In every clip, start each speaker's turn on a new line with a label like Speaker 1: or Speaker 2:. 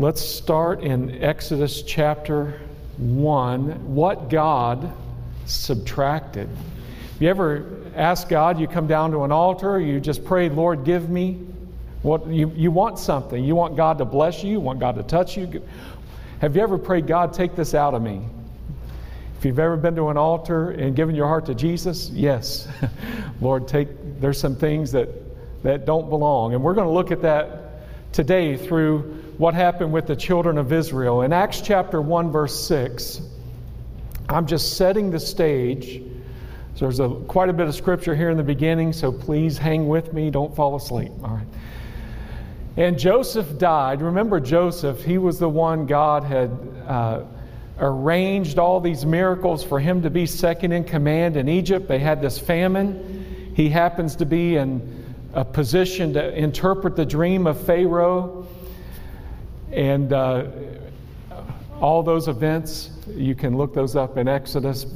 Speaker 1: Let's start in Exodus chapter 1. What God subtracted. You ever ask God, you come down to an altar, you just pray, Lord, give me what you, you want something. You want God to bless you, you want God to touch you. Have you ever prayed, God, take this out of me? If you've ever been to an altar and given your heart to Jesus, yes. Lord, take there's some things that that don't belong. And we're going to look at that today through what happened with the children of Israel. In Acts chapter 1 verse 6, I'm just setting the stage. So there's a, quite a bit of scripture here in the beginning, so please hang with me, don't fall asleep. All right. And Joseph died. Remember Joseph, he was the one God had uh, arranged all these miracles for him to be second in command in Egypt. They had this famine. He happens to be in a position to interpret the dream of Pharaoh. And uh, all those events, you can look those up in Exodus.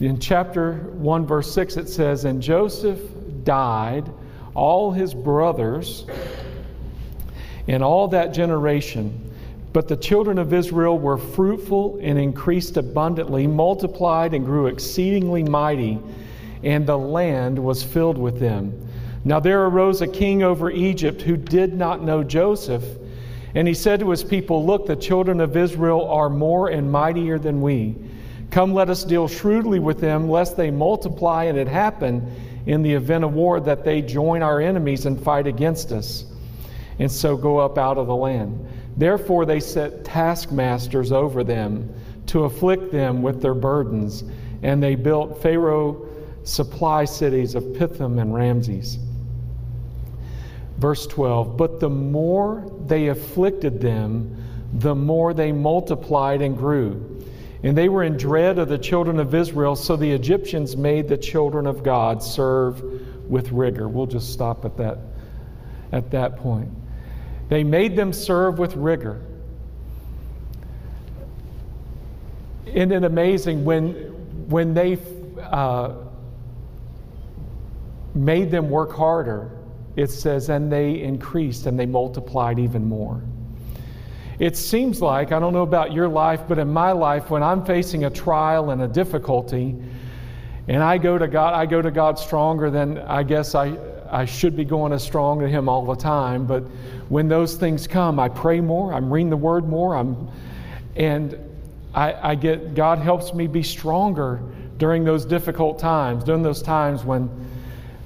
Speaker 1: In chapter 1, verse 6, it says, And Joseph died, all his brothers, and all that generation. But the children of Israel were fruitful and increased abundantly, multiplied and grew exceedingly mighty, and the land was filled with them. Now there arose a king over Egypt who did not know Joseph. And he said to his people, Look, the children of Israel are more and mightier than we. Come, let us deal shrewdly with them, lest they multiply and it happen in the event of war that they join our enemies and fight against us and so go up out of the land. Therefore, they set taskmasters over them to afflict them with their burdens, and they built Pharaoh supply cities of Pithom and Ramses. Verse 12 But the more they afflicted them, the more they multiplied and grew. And they were in dread of the children of Israel, so the Egyptians made the children of God serve with rigor. We'll just stop at that, at that point. They made them serve with rigor. Isn't it amazing when, when they uh, made them work harder? It says, and they increased and they multiplied even more. It seems like, I don't know about your life, but in my life, when I'm facing a trial and a difficulty, and I go to God, I go to God stronger than I guess I, I should be going as strong to Him all the time, but when those things come, I pray more, I'm reading the Word more, I'm, and I, I get, God helps me be stronger during those difficult times, during those times when,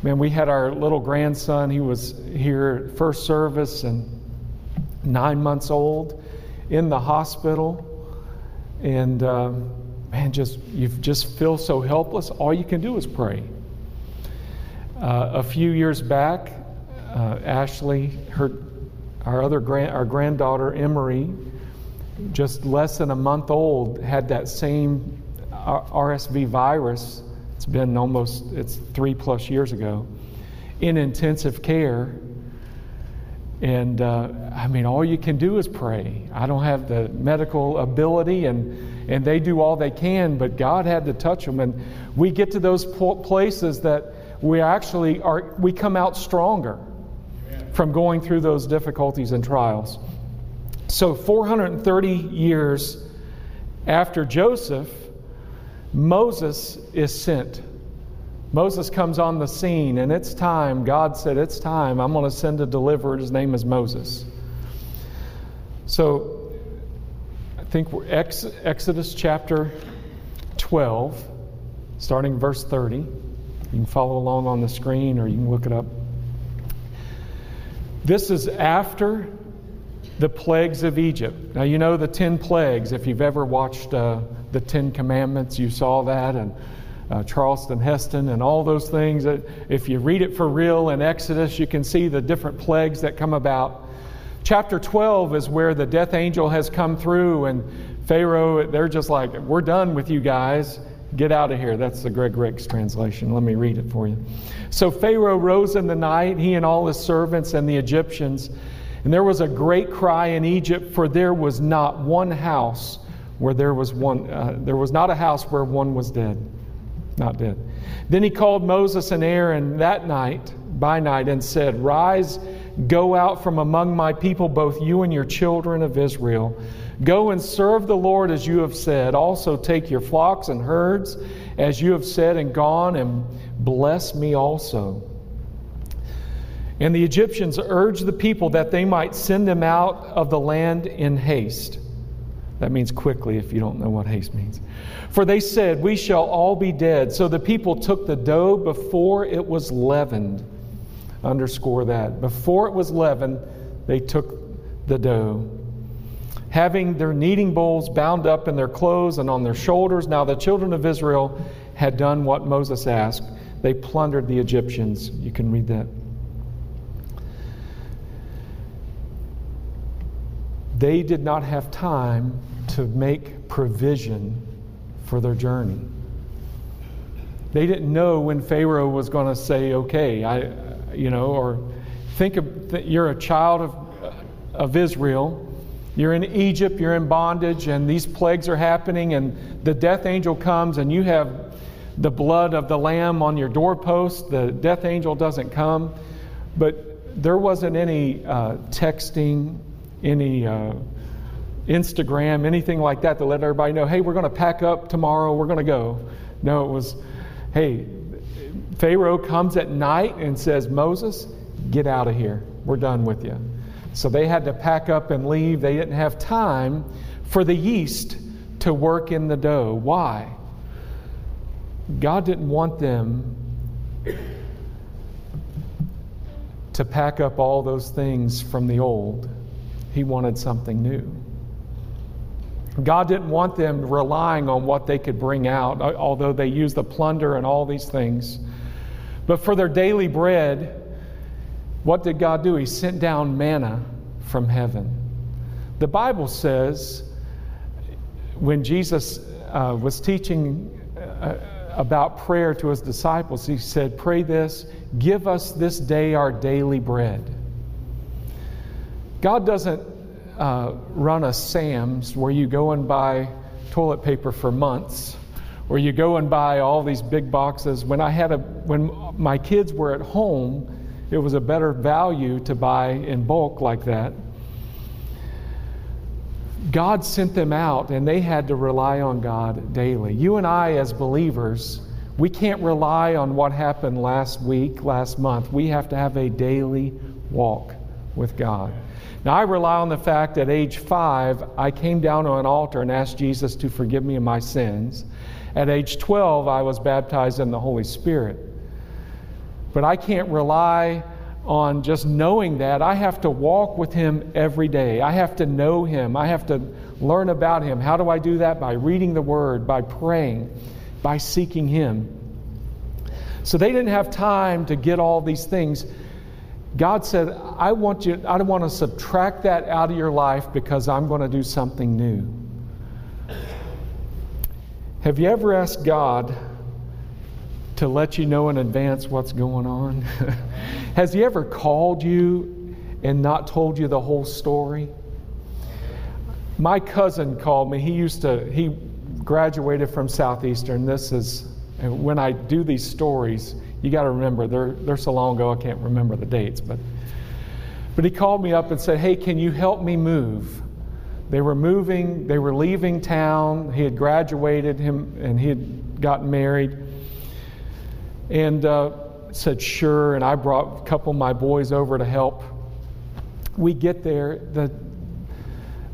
Speaker 1: man, we had our little grandson, he was here first service and nine months old in the hospital, and um, man, just, you just feel so helpless. All you can do is pray. Uh, a few years back, uh, Ashley, her, our other grand, our granddaughter Emery, just less than a month old, had that same RSV virus. It's been almost it's three plus years ago, in intensive care. And uh, I mean, all you can do is pray. I don't have the medical ability, and and they do all they can, but God had to touch them. And we get to those places that we actually are, we come out stronger from going through those difficulties and trials. So, 430 years after Joseph, Moses is sent. Moses comes on the scene, and it's time. God said, It's time. I'm going to send a deliverer. His name is Moses. So, I think we're Ex- Exodus chapter 12, starting verse 30. You can follow along on the screen or you can look it up. This is after the plagues of Egypt. Now, you know the 10 plagues. If you've ever watched uh, the 10 Commandments, you saw that, and uh, Charlton Heston, and all those things. If you read it for real in Exodus, you can see the different plagues that come about. Chapter 12 is where the death angel has come through, and Pharaoh, they're just like, We're done with you guys. Get out of here. That's the Greg Ricks translation. Let me read it for you. So Pharaoh rose in the night, he and all his servants and the Egyptians. And there was a great cry in Egypt, for there was not one house where there was one, uh, there was not a house where one was dead, not dead. Then he called Moses and Aaron that night, by night, and said, Rise, Go out from among my people, both you and your children of Israel. Go and serve the Lord as you have said. Also take your flocks and herds as you have said, and gone and bless me also. And the Egyptians urged the people that they might send them out of the land in haste. That means quickly if you don't know what haste means. For they said, We shall all be dead. So the people took the dough before it was leavened. Underscore that. Before it was leavened, they took the dough. Having their kneading bowls bound up in their clothes and on their shoulders. Now the children of Israel had done what Moses asked. They plundered the Egyptians. You can read that. They did not have time to make provision for their journey. They didn't know when Pharaoh was going to say, okay, I, you know, or think of that you're a child of, of Israel. You're in Egypt, you're in bondage, and these plagues are happening, and the death angel comes, and you have the blood of the lamb on your doorpost. The death angel doesn't come. But there wasn't any uh, texting, any uh, Instagram, anything like that to let everybody know, hey, we're going to pack up tomorrow, we're going to go. No, it was, hey, Pharaoh comes at night and says, Moses, get out of here. We're done with you. So they had to pack up and leave. They didn't have time for the yeast to work in the dough. Why? God didn't want them to pack up all those things from the old. He wanted something new. God didn't want them relying on what they could bring out, although they used the plunder and all these things. But for their daily bread, what did God do? He sent down manna from heaven. The Bible says when Jesus uh, was teaching uh, about prayer to his disciples, he said, Pray this, give us this day our daily bread. God doesn't uh, run a Sam's where you go and buy toilet paper for months, or you go and buy all these big boxes. When I had a, when my kids were at home, it was a better value to buy in bulk like that. God sent them out and they had to rely on God daily. You and I, as believers, we can't rely on what happened last week, last month. We have to have a daily walk with God. Now, I rely on the fact that at age five, I came down on an altar and asked Jesus to forgive me of my sins. At age 12, I was baptized in the Holy Spirit. But I can't rely on just knowing that. I have to walk with Him every day. I have to know Him. I have to learn about Him. How do I do that? By reading the Word, by praying, by seeking Him. So they didn't have time to get all these things. God said, I want you, I want to subtract that out of your life because I'm going to do something new. Have you ever asked God to let you know in advance what's going on? Has He ever called you and not told you the whole story? My cousin called me. He used to, he graduated from Southeastern. This is, when I do these stories, you got to remember, they're, they're so long ago, I can't remember the dates. But, but he called me up and said, Hey, can you help me move? They were moving, they were leaving town. He had graduated him and he had gotten married. And uh, said, Sure. And I brought a couple of my boys over to help. We get there. The,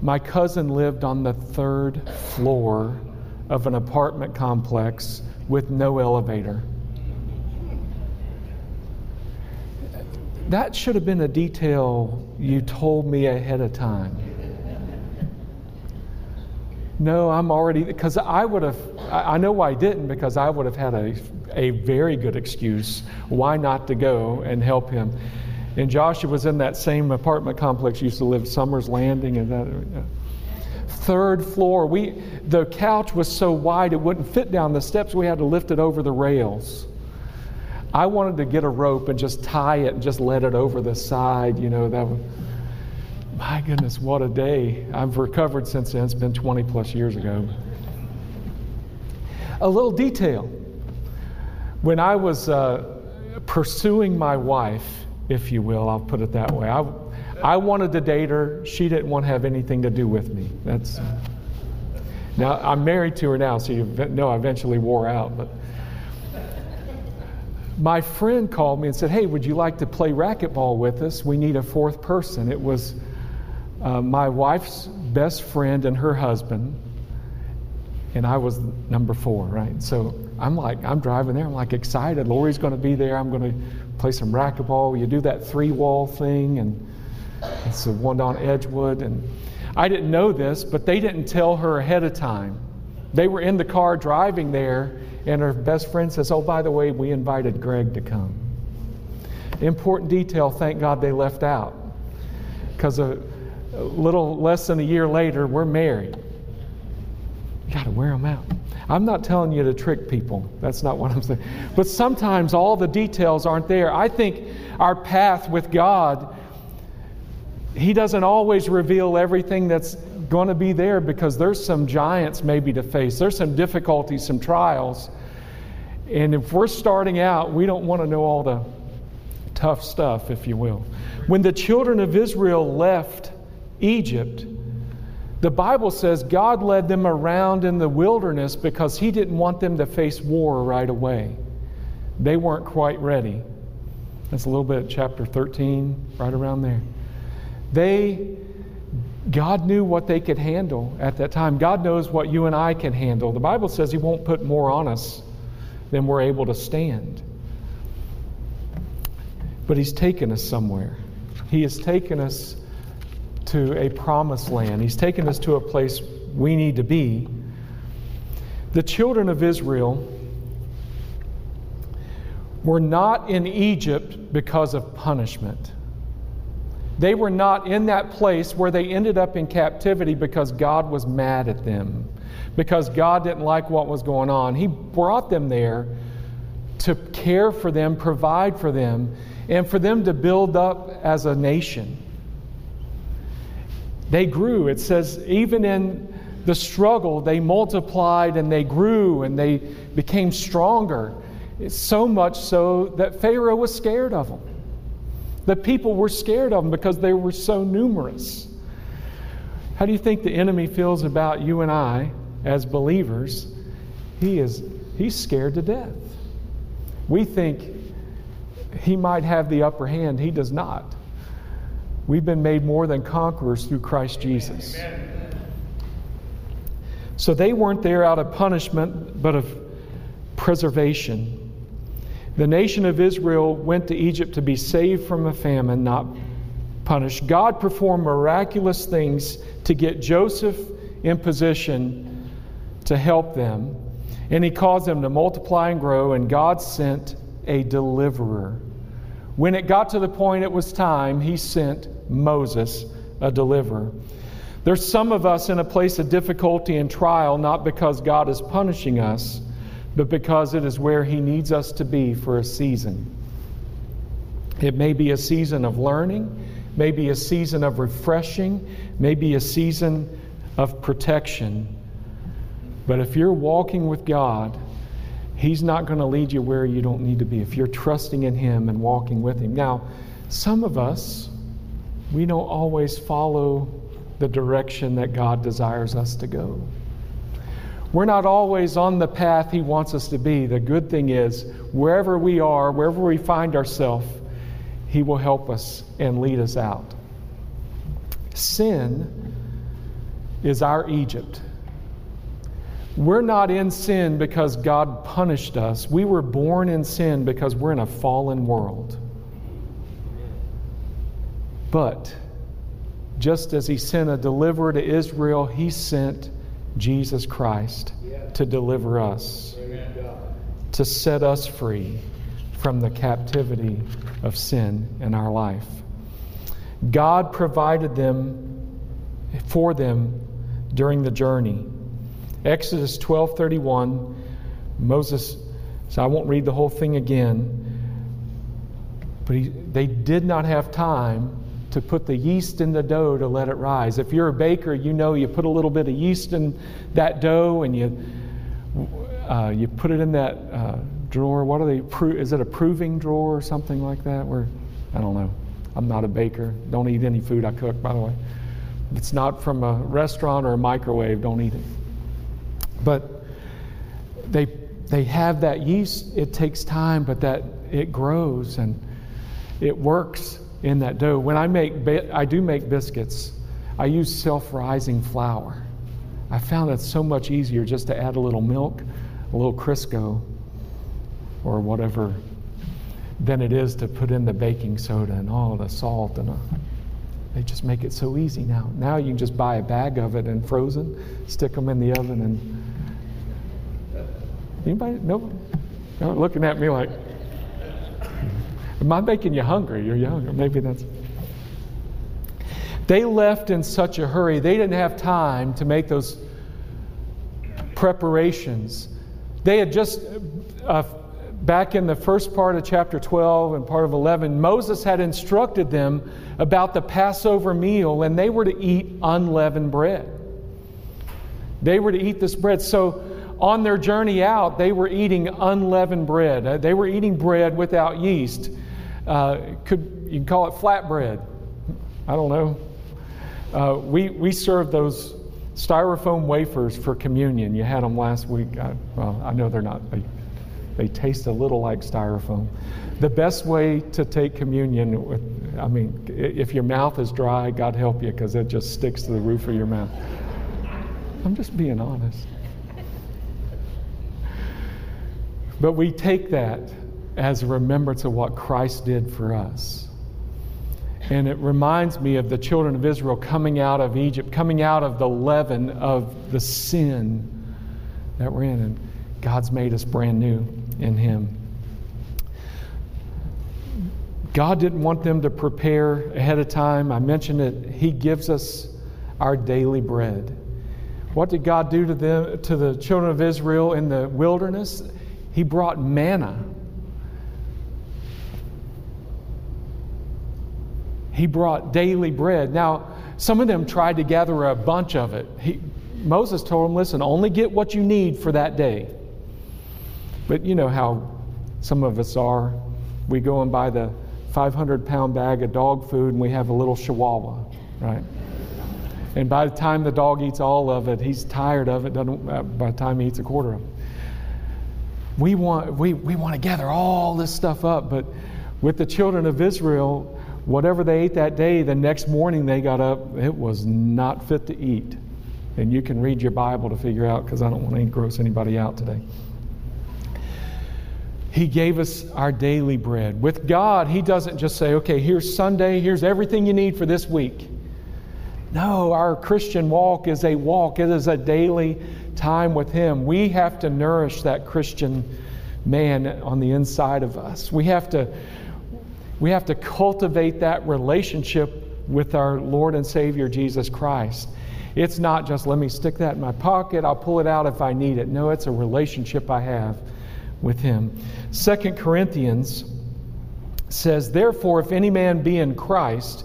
Speaker 1: my cousin lived on the third floor of an apartment complex with no elevator. That should have been a detail you told me ahead of time. No, I'm already, because I would have, I know why I didn't, because I would have had a, a very good excuse why not to go and help him. And Joshua was in that same apartment complex, used to live Summers Landing and that. Third floor. We the couch was so wide it wouldn't fit down the steps. We had to lift it over the rails. I wanted to get a rope and just tie it and just let it over the side. You know, that would, my goodness, what a day. I've recovered since then. It's been 20 plus years ago. A little detail. When I was uh, pursuing my wife if you will. I'll put it that way. I, I wanted to date her. She didn't want to have anything to do with me. That's now I'm married to her now, so you know I eventually wore out. But my friend called me and said, "Hey, would you like to play racquetball with us? We need a fourth person." It was uh, my wife's best friend and her husband, and I was number four, right? So I'm like, I'm driving there. I'm like excited. Lori's going to be there. I'm going to play some racquetball. You do that three wall thing, and it's the one on Edgewood. And I didn't know this, but they didn't tell her ahead of time. They were in the car driving there, and her best friend says, Oh, by the way, we invited Greg to come. Important detail, thank God they left out. Because a, a little less than a year later, we're married. You got to wear them out. I'm not telling you to trick people. That's not what I'm saying. But sometimes all the details aren't there. I think our path with God, He doesn't always reveal everything that's going to be there because there's some giants maybe to face. There's some difficulties, some trials. And if we're starting out, we don't want to know all the tough stuff, if you will. When the children of Israel left Egypt, the Bible says God led them around in the wilderness because He didn't want them to face war right away. They weren't quite ready. That's a little bit chapter 13, right around there. They, God knew what they could handle at that time. God knows what you and I can handle. The Bible says He won't put more on us than we're able to stand. But He's taken us somewhere. He has taken us to a promised land. He's taken us to a place we need to be. The children of Israel were not in Egypt because of punishment. They were not in that place where they ended up in captivity because God was mad at them, because God didn't like what was going on. He brought them there to care for them, provide for them, and for them to build up as a nation. They grew. It says, even in the struggle, they multiplied and they grew and they became stronger. So much so that Pharaoh was scared of them. The people were scared of them because they were so numerous. How do you think the enemy feels about you and I as believers? He is he's scared to death. We think he might have the upper hand. He does not. We've been made more than conquerors through Christ Jesus. So they weren't there out of punishment, but of preservation. The nation of Israel went to Egypt to be saved from a famine, not punished. God performed miraculous things to get Joseph in position to help them, and he caused them to multiply and grow, and God sent a deliverer. When it got to the point it was time, he sent Moses, a deliverer. There's some of us in a place of difficulty and trial, not because God is punishing us, but because it is where He needs us to be for a season. It may be a season of learning, maybe a season of refreshing, maybe a season of protection. But if you're walking with God, He's not going to lead you where you don't need to be if you're trusting in Him and walking with Him. Now, some of us, we don't always follow the direction that God desires us to go. We're not always on the path He wants us to be. The good thing is, wherever we are, wherever we find ourselves, He will help us and lead us out. Sin is our Egypt. We're not in sin because God punished us. We were born in sin because we're in a fallen world. But just as He sent a deliverer to Israel, He sent Jesus Christ to deliver us, to set us free from the captivity of sin in our life. God provided them for them during the journey. Exodus 12:31 Moses so I won't read the whole thing again but he, they did not have time to put the yeast in the dough to let it rise. If you're a baker, you know you put a little bit of yeast in that dough and you uh, you put it in that uh, drawer. What are they? Is it a proving drawer or something like that? Where I don't know. I'm not a baker. Don't eat any food I cook, by the way. If it's not from a restaurant or a microwave, don't eat it. But they they have that yeast. It takes time, but that it grows and it works in that dough. When I make, I do make biscuits. I use self-rising flour. I found that so much easier just to add a little milk, a little Crisco, or whatever, than it is to put in the baking soda and all the salt and. Uh, they just make it so easy now. Now you can just buy a bag of it and frozen, stick them in the oven, and Anybody? No? no looking at me like, am I making you hungry? You're young. maybe that's. They left in such a hurry. They didn't have time to make those preparations. They had just, uh, back in the first part of chapter 12 and part of 11, Moses had instructed them about the Passover meal, and they were to eat unleavened bread. They were to eat this bread. So on their journey out, they were eating unleavened bread. Uh, they were eating bread without yeast. Uh, could you call it flatbread? I don't know. Uh, we we served those styrofoam wafers for communion. You had them last week. I, well, I know they're not. They, they taste a little like styrofoam. The best way to take communion, with, I mean, if your mouth is dry, God help you, because it just sticks to the roof of your mouth. I'm just being honest. But we take that as a remembrance of what Christ did for us. And it reminds me of the children of Israel coming out of Egypt, coming out of the leaven of the sin that we're in. And God's made us brand new in Him. God didn't want them to prepare ahead of time. I mentioned it. He gives us our daily bread. What did God do to them to the children of Israel in the wilderness? He brought manna. He brought daily bread. Now, some of them tried to gather a bunch of it. He, Moses told them, listen, only get what you need for that day. But you know how some of us are. We go and buy the 500 pound bag of dog food and we have a little chihuahua, right? And by the time the dog eats all of it, he's tired of it. Doesn't, uh, by the time he eats a quarter of it we want, we, we want to gather all this stuff up. But with the children of Israel, whatever they ate that day, the next morning they got up, it was not fit to eat. And you can read your Bible to figure out because I don't want to gross anybody out today. He gave us our daily bread. With God, He doesn't just say, okay, here's Sunday, here's everything you need for this week. No, our Christian walk is a walk, it is a daily time with Him. We have to nourish that Christian man on the inside of us. We have to, we have to cultivate that relationship with our Lord and Savior Jesus Christ. It's not just let me stick that in my pocket, I'll pull it out if I need it. No, it's a relationship I have with Him. Second Corinthians says, Therefore, if any man be in Christ,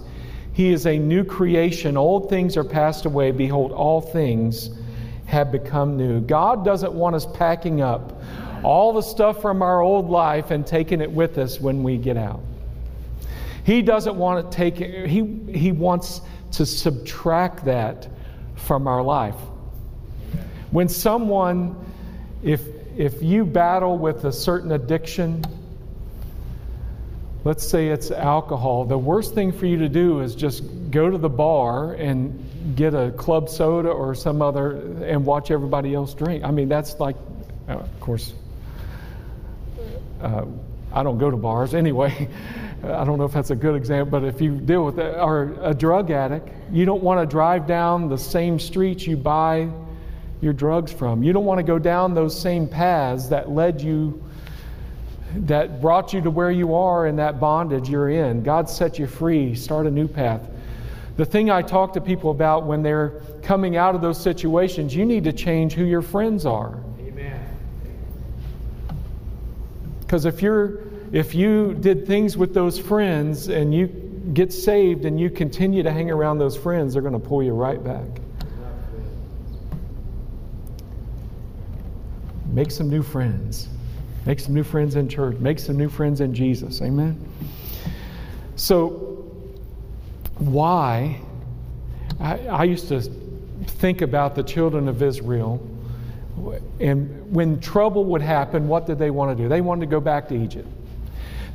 Speaker 1: he is a new creation. Old things are passed away. Behold, all things have become new. God doesn't want us packing up all the stuff from our old life and taking it with us when we get out. He doesn't want to take it, he, he wants to subtract that from our life. When someone, if, if you battle with a certain addiction, let's say it's alcohol, the worst thing for you to do is just go to the bar and get a club soda or some other and watch everybody else drink. I mean, that's like, uh, of course, uh, I don't go to bars anyway. I don't know if that's a good example, but if you deal with it, or a drug addict, you don't want to drive down the same streets you buy your drugs from. You don't want to go down those same paths that led you that brought you to where you are in that bondage you're in. God set you free. Start a new path. The thing I talk to people about when they're coming out of those situations, you need to change who your friends are. Amen. Because if you're if you did things with those friends and you get saved and you continue to hang around those friends, they're going to pull you right back. Make some new friends. Make some new friends in church. Make some new friends in Jesus. Amen. So, why? I, I used to think about the children of Israel. And when trouble would happen, what did they want to do? They wanted to go back to Egypt.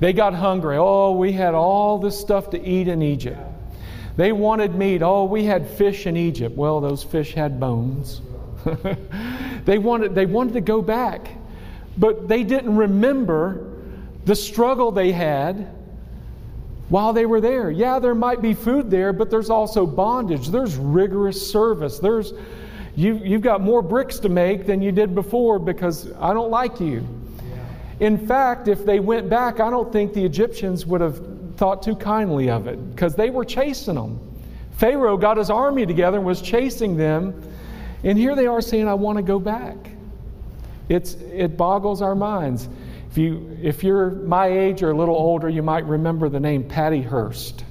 Speaker 1: They got hungry. Oh, we had all this stuff to eat in Egypt. They wanted meat. Oh, we had fish in Egypt. Well, those fish had bones. they, wanted, they wanted to go back, but they didn't remember the struggle they had while they were there. Yeah, there might be food there, but there's also bondage. There's rigorous service. There's you, you've got more bricks to make than you did before because I don't like you. In fact, if they went back, I don't think the Egyptians would have thought too kindly of it because they were chasing them. Pharaoh got his army together and was chasing them. And here they are saying, I want to go back. It's, it boggles our minds. If, you, if you're my age or a little older, you might remember the name Patty Hearst.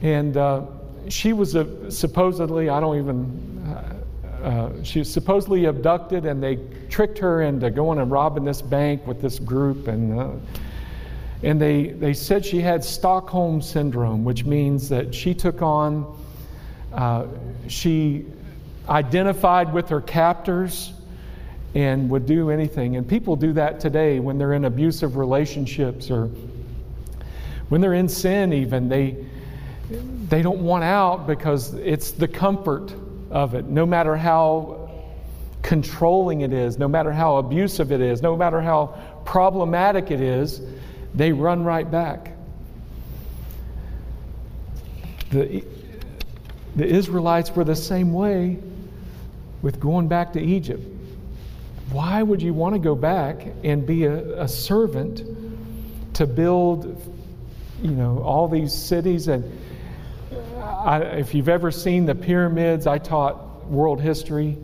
Speaker 1: And uh, she was a, supposedly, I don't even, uh, she was supposedly abducted, and they tricked her into going and robbing this bank with this group. And, uh, and they, they said she had Stockholm Syndrome, which means that she took on, uh, she identified with her captors and would do anything. And people do that today when they're in abusive relationships or when they're in sin, even. They, they don't want out because it's the comfort of it. No matter how controlling it is, no matter how abusive it is, no matter how problematic it is, they run right back. The, the Israelites were the same way with going back to Egypt. Why would you want to go back and be a, a servant to build, you know, all these cities? And I, if you've ever seen the pyramids, I taught world history,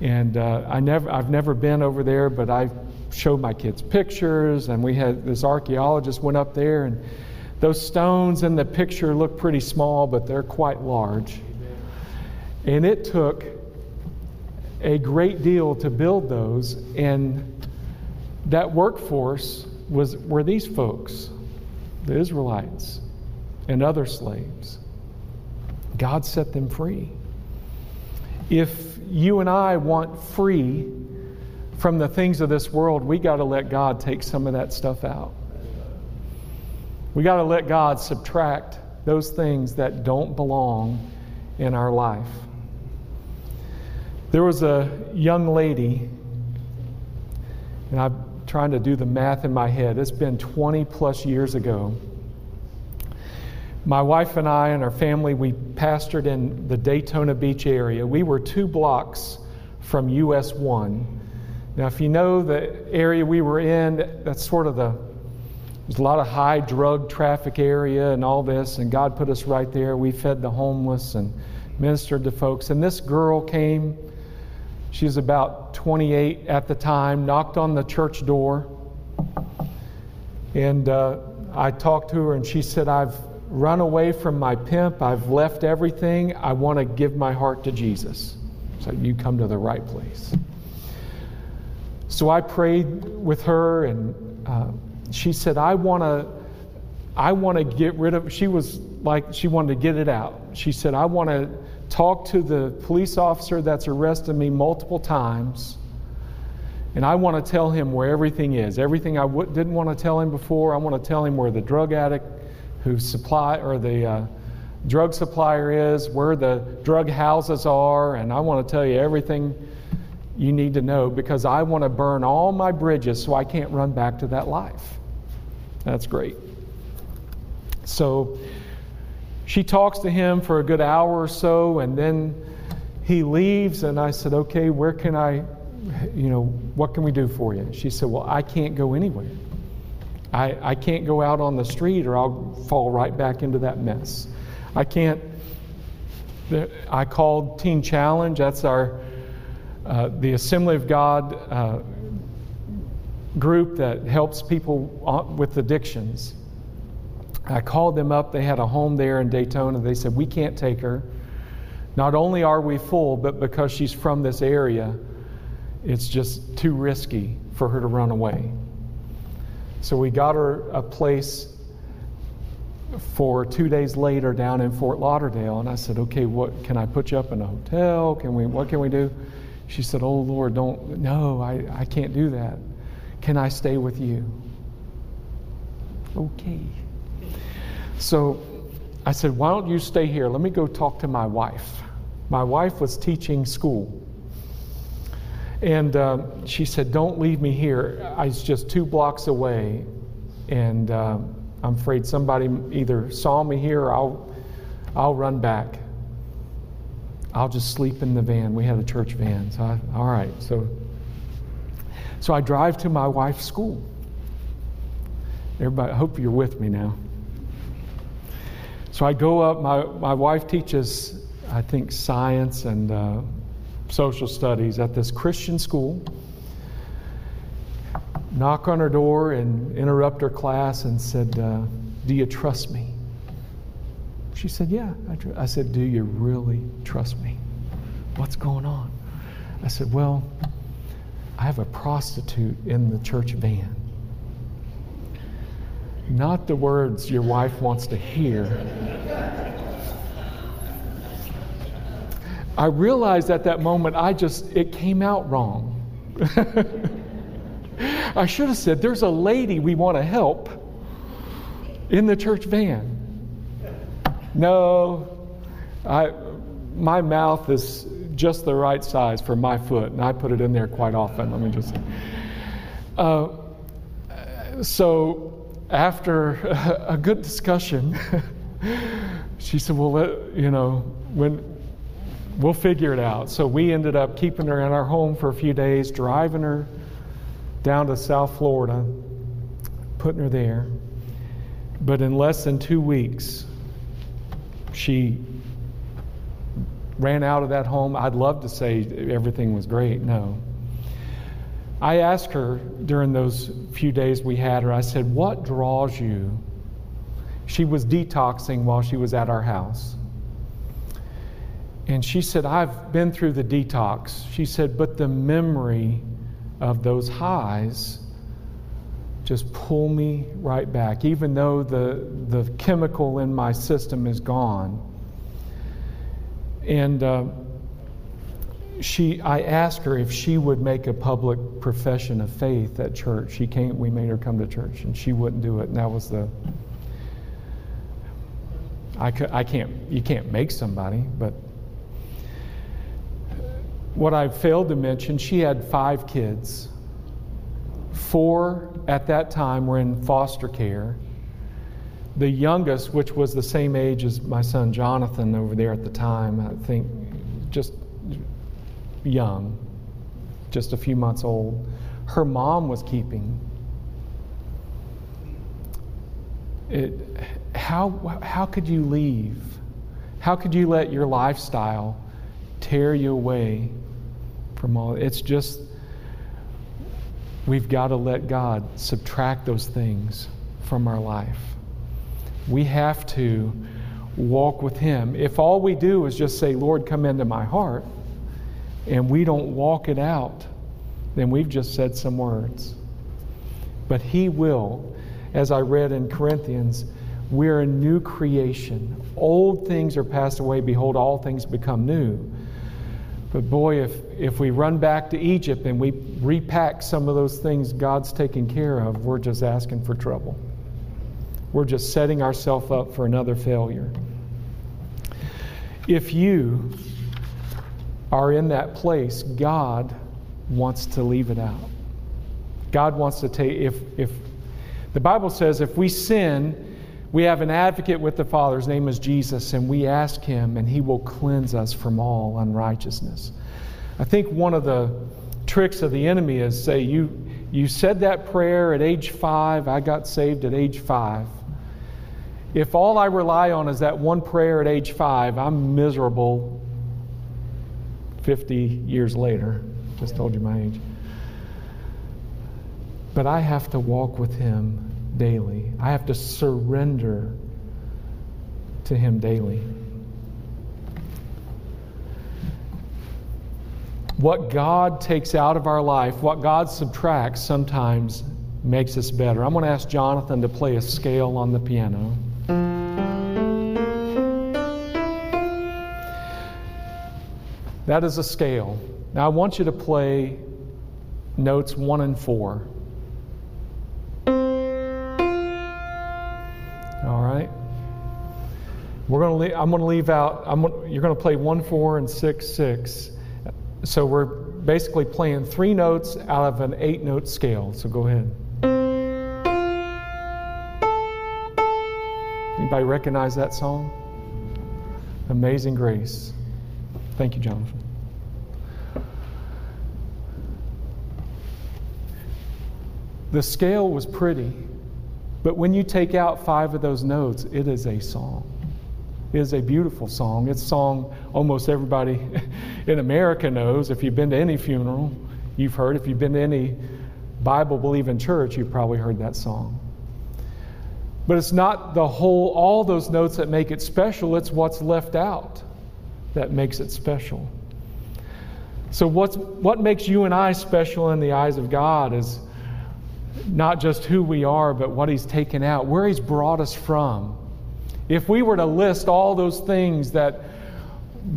Speaker 1: and uh, I never, I've never been over there, but I showed my kids pictures, and we had this archaeologist went up there, and those stones in the picture look pretty small, but they're quite large. And it took a great deal to build those, and that workforce was were these folks, the Israelites, and other slaves. God set them free. If you and I want free from the things of this world, we got to let God take some of that stuff out. We got to let God subtract those things that don't belong in our life. There was a young lady, and I'm trying to do the math in my head. It's been 20 plus years ago. My wife and I and our family, we pastored in the Daytona Beach area. We were two blocks from US 1. Now, if you know the area we were in, that's sort of the, there's a lot of high drug traffic area and all this, and God put us right there. We fed the homeless and ministered to folks. And this girl came she was about 28 at the time, knocked on the church door. And uh, I talked to her, and she said, I've run away from my pimp. I've left everything. I want to give my heart to Jesus. So you come to the right place. So I prayed with her, and uh, she said, I want to. I want to get rid of. She was like she wanted to get it out. She said, I want to talk to the police officer that's arrested me multiple times, and I want to tell him where everything is. Everything I w- didn't want to tell him before, I want to tell him where the drug addict who supply or the uh, drug supplier is, where the drug houses are, and I want to tell you everything you need to know because I want to burn all my bridges so I can't run back to that life. That's great. So she talks to him for a good hour or so, and then he leaves. And I said, Okay, where can I, you know, what can we do for you? She said, Well, I can't go anywhere. I, I can't go out on the street or I'll fall right back into that mess. I can't. I called Teen Challenge. That's our uh, the Assembly of God uh, group that helps people with addictions. I called them up. They had a home there in Daytona. They said, We can't take her. Not only are we full, but because she's from this area, it's just too risky for her to run away. So we got her a place for two days later down in Fort Lauderdale. And I said, okay, what can I put you up in a hotel? Can we, what can we do? She said, oh Lord, don't, no, I, I can't do that. Can I stay with you? Okay. So I said, why don't you stay here? Let me go talk to my wife. My wife was teaching school. And uh, she said, Don't leave me here. I was just two blocks away. And uh, I'm afraid somebody either saw me here or I'll, I'll run back. I'll just sleep in the van. We had a church van. So, I, all right. So, so I drive to my wife's school. Everybody, I hope you're with me now. So I go up. My, my wife teaches, I think, science and uh, social studies at this Christian school knock on her door and interrupt her class and said, uh, Do you trust me? She said, Yeah. I, tr-. I said, Do you really trust me? What's going on? I said, Well, I have a prostitute in the church van. Not the words your wife wants to hear. I realized at that moment, I just, it came out wrong. I should have said, There's a lady we want to help in the church van. No, I, my mouth is just the right size for my foot, and I put it in there quite often. Let me just. Uh, so, after a good discussion, she said, Well, you know, when we'll figure it out. So, we ended up keeping her in our home for a few days, driving her down to South Florida, putting her there. But in less than two weeks, she ran out of that home. I'd love to say everything was great. No. I asked her during those few days we had her, I said, What draws you? She was detoxing while she was at our house. And she said, I've been through the detox. She said, But the memory of those highs just pull me right back, even though the, the chemical in my system is gone. And uh, she, I asked her if she would make a public profession of faith at church. She came, we made her come to church, and she wouldn't do it. And that was the, I, I can't, you can't make somebody, but what I failed to mention, she had five kids. Four at that time were in foster care. The youngest, which was the same age as my son Jonathan over there at the time, I think just young, just a few months old, her mom was keeping. It, how, how could you leave? How could you let your lifestyle tear you away from all. It's just, we've got to let God subtract those things from our life. We have to walk with Him. If all we do is just say, Lord, come into my heart, and we don't walk it out, then we've just said some words. But He will, as I read in Corinthians, we're a new creation. Old things are passed away. Behold, all things become new. But boy, if, if we run back to Egypt and we repack some of those things God's taking care of, we're just asking for trouble. We're just setting ourselves up for another failure. If you are in that place, God wants to leave it out. God wants to take, if, if the Bible says, if we sin, we have an advocate with the Father. His name is Jesus, and we ask him, and he will cleanse us from all unrighteousness. I think one of the tricks of the enemy is say, you, you said that prayer at age five, I got saved at age five. If all I rely on is that one prayer at age five, I'm miserable 50 years later. Just told you my age. But I have to walk with him daily. I have to surrender to Him daily. What God takes out of our life, what God subtracts, sometimes makes us better. I'm going to ask Jonathan to play a scale on the piano. That is a scale. Now I want you to play notes one and four. We're going to leave, I'm going to leave out. I'm, you're going to play one, four, and six, six. So we're basically playing three notes out of an eight-note scale. So go ahead. Anybody recognize that song? Amazing Grace. Thank you, Jonathan. The scale was pretty, but when you take out five of those notes, it is a song. Is a beautiful song. It's a song almost everybody in America knows. If you've been to any funeral, you've heard. If you've been to any Bible believing church, you've probably heard that song. But it's not the whole, all those notes that make it special, it's what's left out that makes it special. So, what's, what makes you and I special in the eyes of God is not just who we are, but what He's taken out, where He's brought us from. If we were to list all those things that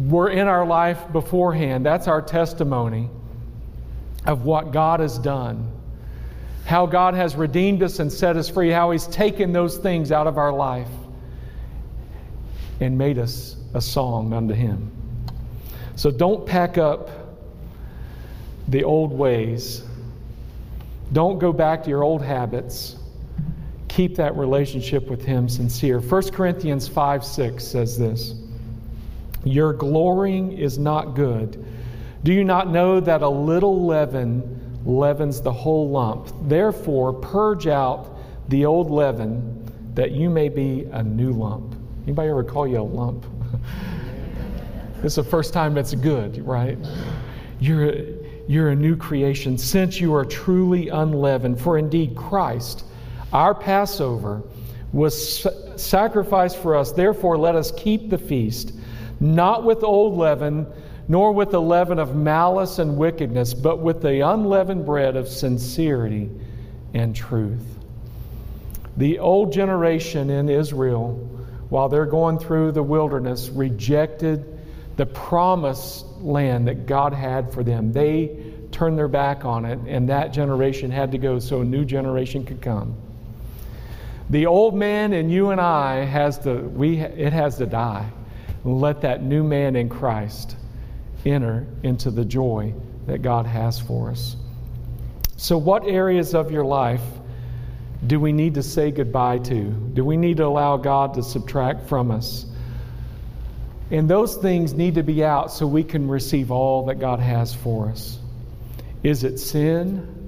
Speaker 1: were in our life beforehand, that's our testimony of what God has done. How God has redeemed us and set us free, how He's taken those things out of our life and made us a song unto Him. So don't pack up the old ways don't go back to your old habits. Keep that relationship with Him sincere. 1 Corinthians 5 6 says this Your glorying is not good. Do you not know that a little leaven leavens the whole lump? Therefore, purge out the old leaven that you may be a new lump. Anybody ever call you a lump? this is the first time it's good, right? You're a, you're a new creation since you are truly unleavened. For indeed, Christ, our Passover, was sacrificed for us. Therefore, let us keep the feast, not with old leaven, nor with the leaven of malice and wickedness, but with the unleavened bread of sincerity and truth. The old generation in Israel, while they're going through the wilderness, rejected the promised land that God had for them. They turned their back on it, and that generation had to go so a new generation could come. The old man in you and I has to, we, it has to die. Let that new man in Christ enter into the joy that God has for us. So, what areas of your life do we need to say goodbye to? Do we need to allow God to subtract from us? And those things need to be out so we can receive all that God has for us. Is it sin,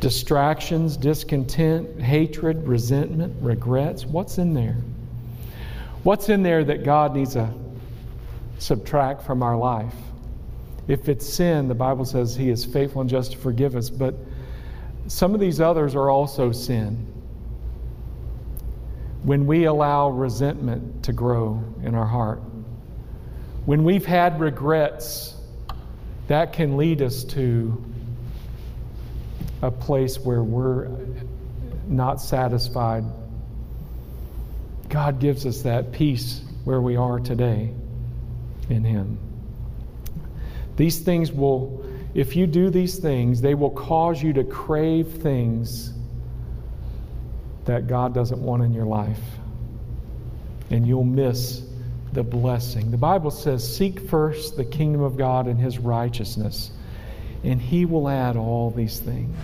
Speaker 1: distractions, discontent, hatred, resentment, regrets? What's in there? What's in there that God needs to subtract from our life? If it's sin, the Bible says He is faithful and just to forgive us, but some of these others are also sin. When we allow resentment to grow in our heart, when we've had regrets, that can lead us to a place where we're not satisfied. God gives us that peace where we are today in Him. These things will, if you do these things, they will cause you to crave things that God doesn't want in your life. And you'll miss the blessing. The Bible says, Seek first the kingdom of God and his righteousness, and he will add all these things.